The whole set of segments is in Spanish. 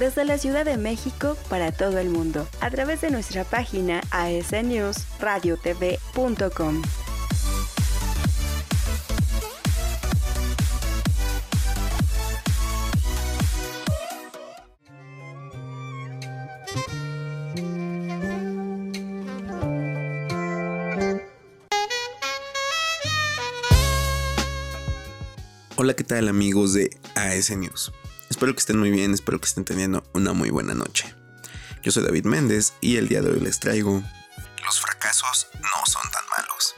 Desde la Ciudad de México para todo el mundo a través de nuestra página asnewsradiotv.com. Hola, ¿qué tal amigos de AS News? Espero que estén muy bien, espero que estén teniendo una muy buena noche. Yo soy David Méndez y el día de hoy les traigo Los fracasos no son tan malos.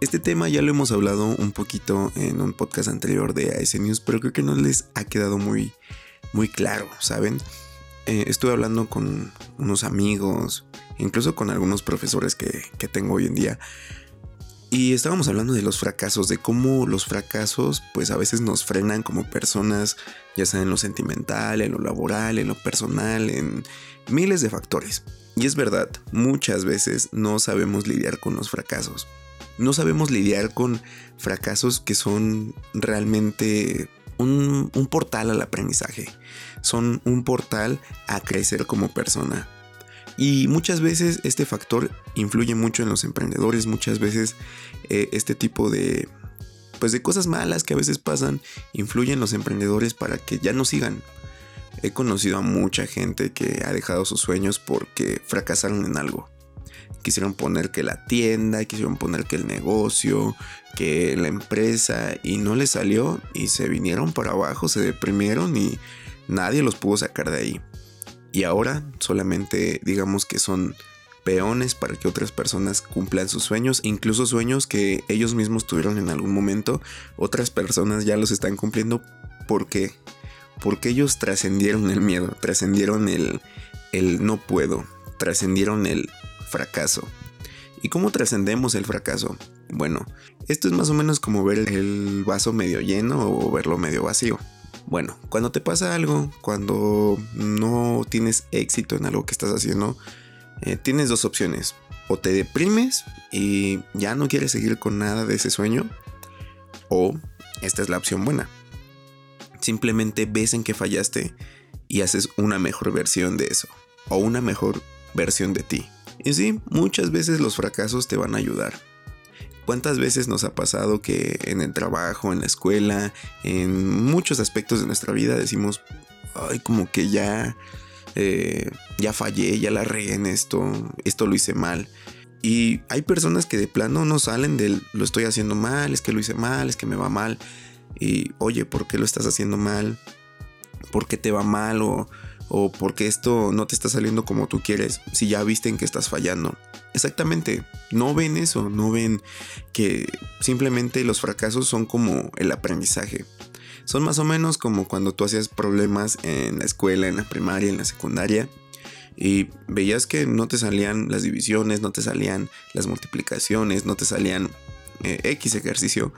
Este tema ya lo hemos hablado un poquito en un podcast anterior de AS News, pero creo que no les ha quedado muy, muy claro, ¿saben? Eh, estuve hablando con unos amigos, incluso con algunos profesores que, que tengo hoy en día, y estábamos hablando de los fracasos, de cómo los fracasos pues a veces nos frenan como personas, ya sea en lo sentimental, en lo laboral, en lo personal, en miles de factores. Y es verdad, muchas veces no sabemos lidiar con los fracasos. No sabemos lidiar con fracasos que son realmente un, un portal al aprendizaje. Son un portal a crecer como persona. Y muchas veces este factor influye mucho en los emprendedores, muchas veces eh, este tipo de, pues de cosas malas que a veces pasan influyen en los emprendedores para que ya no sigan. He conocido a mucha gente que ha dejado sus sueños porque fracasaron en algo. Quisieron poner que la tienda, quisieron poner que el negocio, que la empresa y no les salió y se vinieron para abajo, se deprimieron y nadie los pudo sacar de ahí y ahora solamente digamos que son peones para que otras personas cumplan sus sueños, incluso sueños que ellos mismos tuvieron en algún momento, otras personas ya los están cumpliendo porque porque ellos trascendieron el miedo, trascendieron el el no puedo, trascendieron el fracaso. ¿Y cómo trascendemos el fracaso? Bueno, esto es más o menos como ver el vaso medio lleno o verlo medio vacío. Bueno, cuando te pasa algo, cuando no tienes éxito en algo que estás haciendo, eh, tienes dos opciones. O te deprimes y ya no quieres seguir con nada de ese sueño. O esta es la opción buena. Simplemente ves en que fallaste y haces una mejor versión de eso. O una mejor versión de ti. Y sí, muchas veces los fracasos te van a ayudar. ¿Cuántas veces nos ha pasado que en el trabajo, en la escuela, en muchos aspectos de nuestra vida decimos, ay, como que ya, eh, ya fallé, ya la regué en esto, esto lo hice mal. Y hay personas que de plano no salen del lo estoy haciendo mal, es que lo hice mal, es que me va mal. Y oye, ¿por qué lo estás haciendo mal? ¿Por qué te va mal? O, o porque esto no te está saliendo como tú quieres, si ya viste en que estás fallando. Exactamente, no ven eso, no ven que simplemente los fracasos son como el aprendizaje. Son más o menos como cuando tú hacías problemas en la escuela, en la primaria, en la secundaria, y veías que no te salían las divisiones, no te salían las multiplicaciones, no te salían eh, X ejercicio,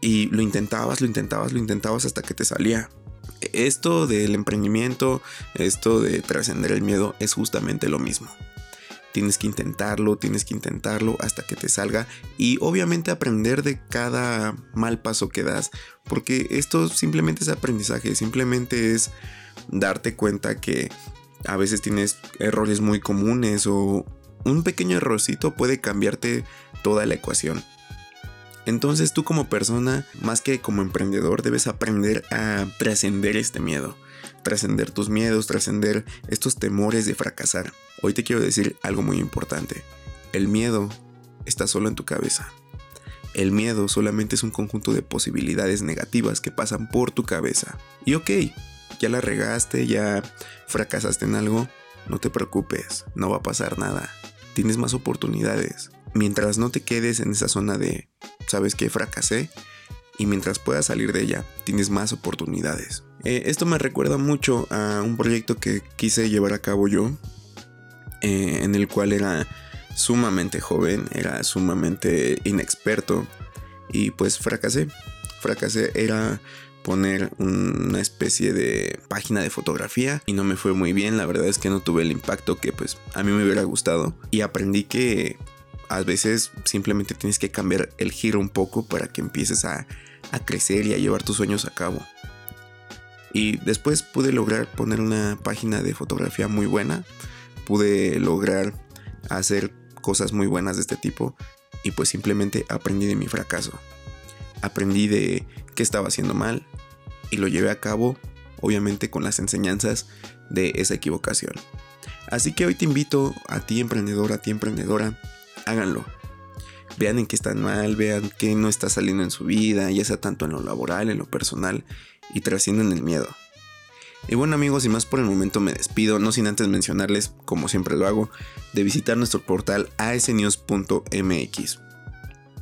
y lo intentabas, lo intentabas, lo intentabas hasta que te salía esto del emprendimiento, esto de trascender el miedo es justamente lo mismo. Tienes que intentarlo, tienes que intentarlo hasta que te salga y obviamente aprender de cada mal paso que das, porque esto simplemente es aprendizaje, simplemente es darte cuenta que a veces tienes errores muy comunes o un pequeño errorcito puede cambiarte toda la ecuación. Entonces tú como persona, más que como emprendedor, debes aprender a trascender este miedo, trascender tus miedos, trascender estos temores de fracasar. Hoy te quiero decir algo muy importante. El miedo está solo en tu cabeza. El miedo solamente es un conjunto de posibilidades negativas que pasan por tu cabeza. Y ok, ya la regaste, ya fracasaste en algo, no te preocupes, no va a pasar nada. Tienes más oportunidades. Mientras no te quedes en esa zona de, sabes que fracasé, y mientras puedas salir de ella, tienes más oportunidades. Eh, esto me recuerda mucho a un proyecto que quise llevar a cabo yo, eh, en el cual era sumamente joven, era sumamente inexperto y pues fracasé. Fracasé era poner una especie de página de fotografía y no me fue muy bien, la verdad es que no tuve el impacto que pues a mí me hubiera gustado y aprendí que a veces simplemente tienes que cambiar el giro un poco para que empieces a, crecer y a llevar tus sueños a cabo. Y después pude lograr poner una página de fotografía muy buena, pude lograr hacer cosas muy buenas de este tipo y pues simplemente aprendí de mi fracaso. Aprendí de qué estaba haciendo mal y lo llevé a cabo obviamente con las enseñanzas de esa equivocación. Así que hoy te invito a ti emprendedor, a ti emprendedora, háganlo. Vean en qué están mal, vean qué no está saliendo en su vida, ya sea tanto en lo laboral, en lo personal, y trascienden el miedo. Y bueno amigos, y más por el momento me despido, no sin antes mencionarles, como siempre lo hago, de visitar nuestro portal asnews.mx.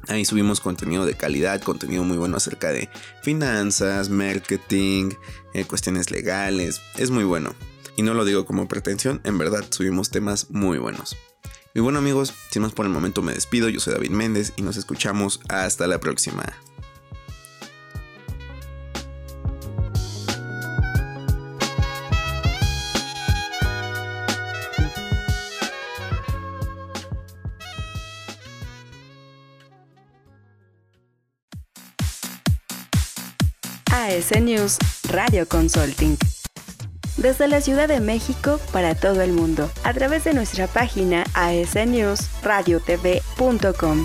Ahí subimos contenido de calidad, contenido muy bueno acerca de finanzas, marketing, eh, cuestiones legales, es muy bueno. Y no lo digo como pretensión, en verdad subimos temas muy buenos. Y bueno amigos, sin más por el momento me despido, yo soy David Méndez y nos escuchamos hasta la próxima. AS News Radio Consulting. Desde la Ciudad de México para todo el mundo, a través de nuestra página asnewsradiotv.com.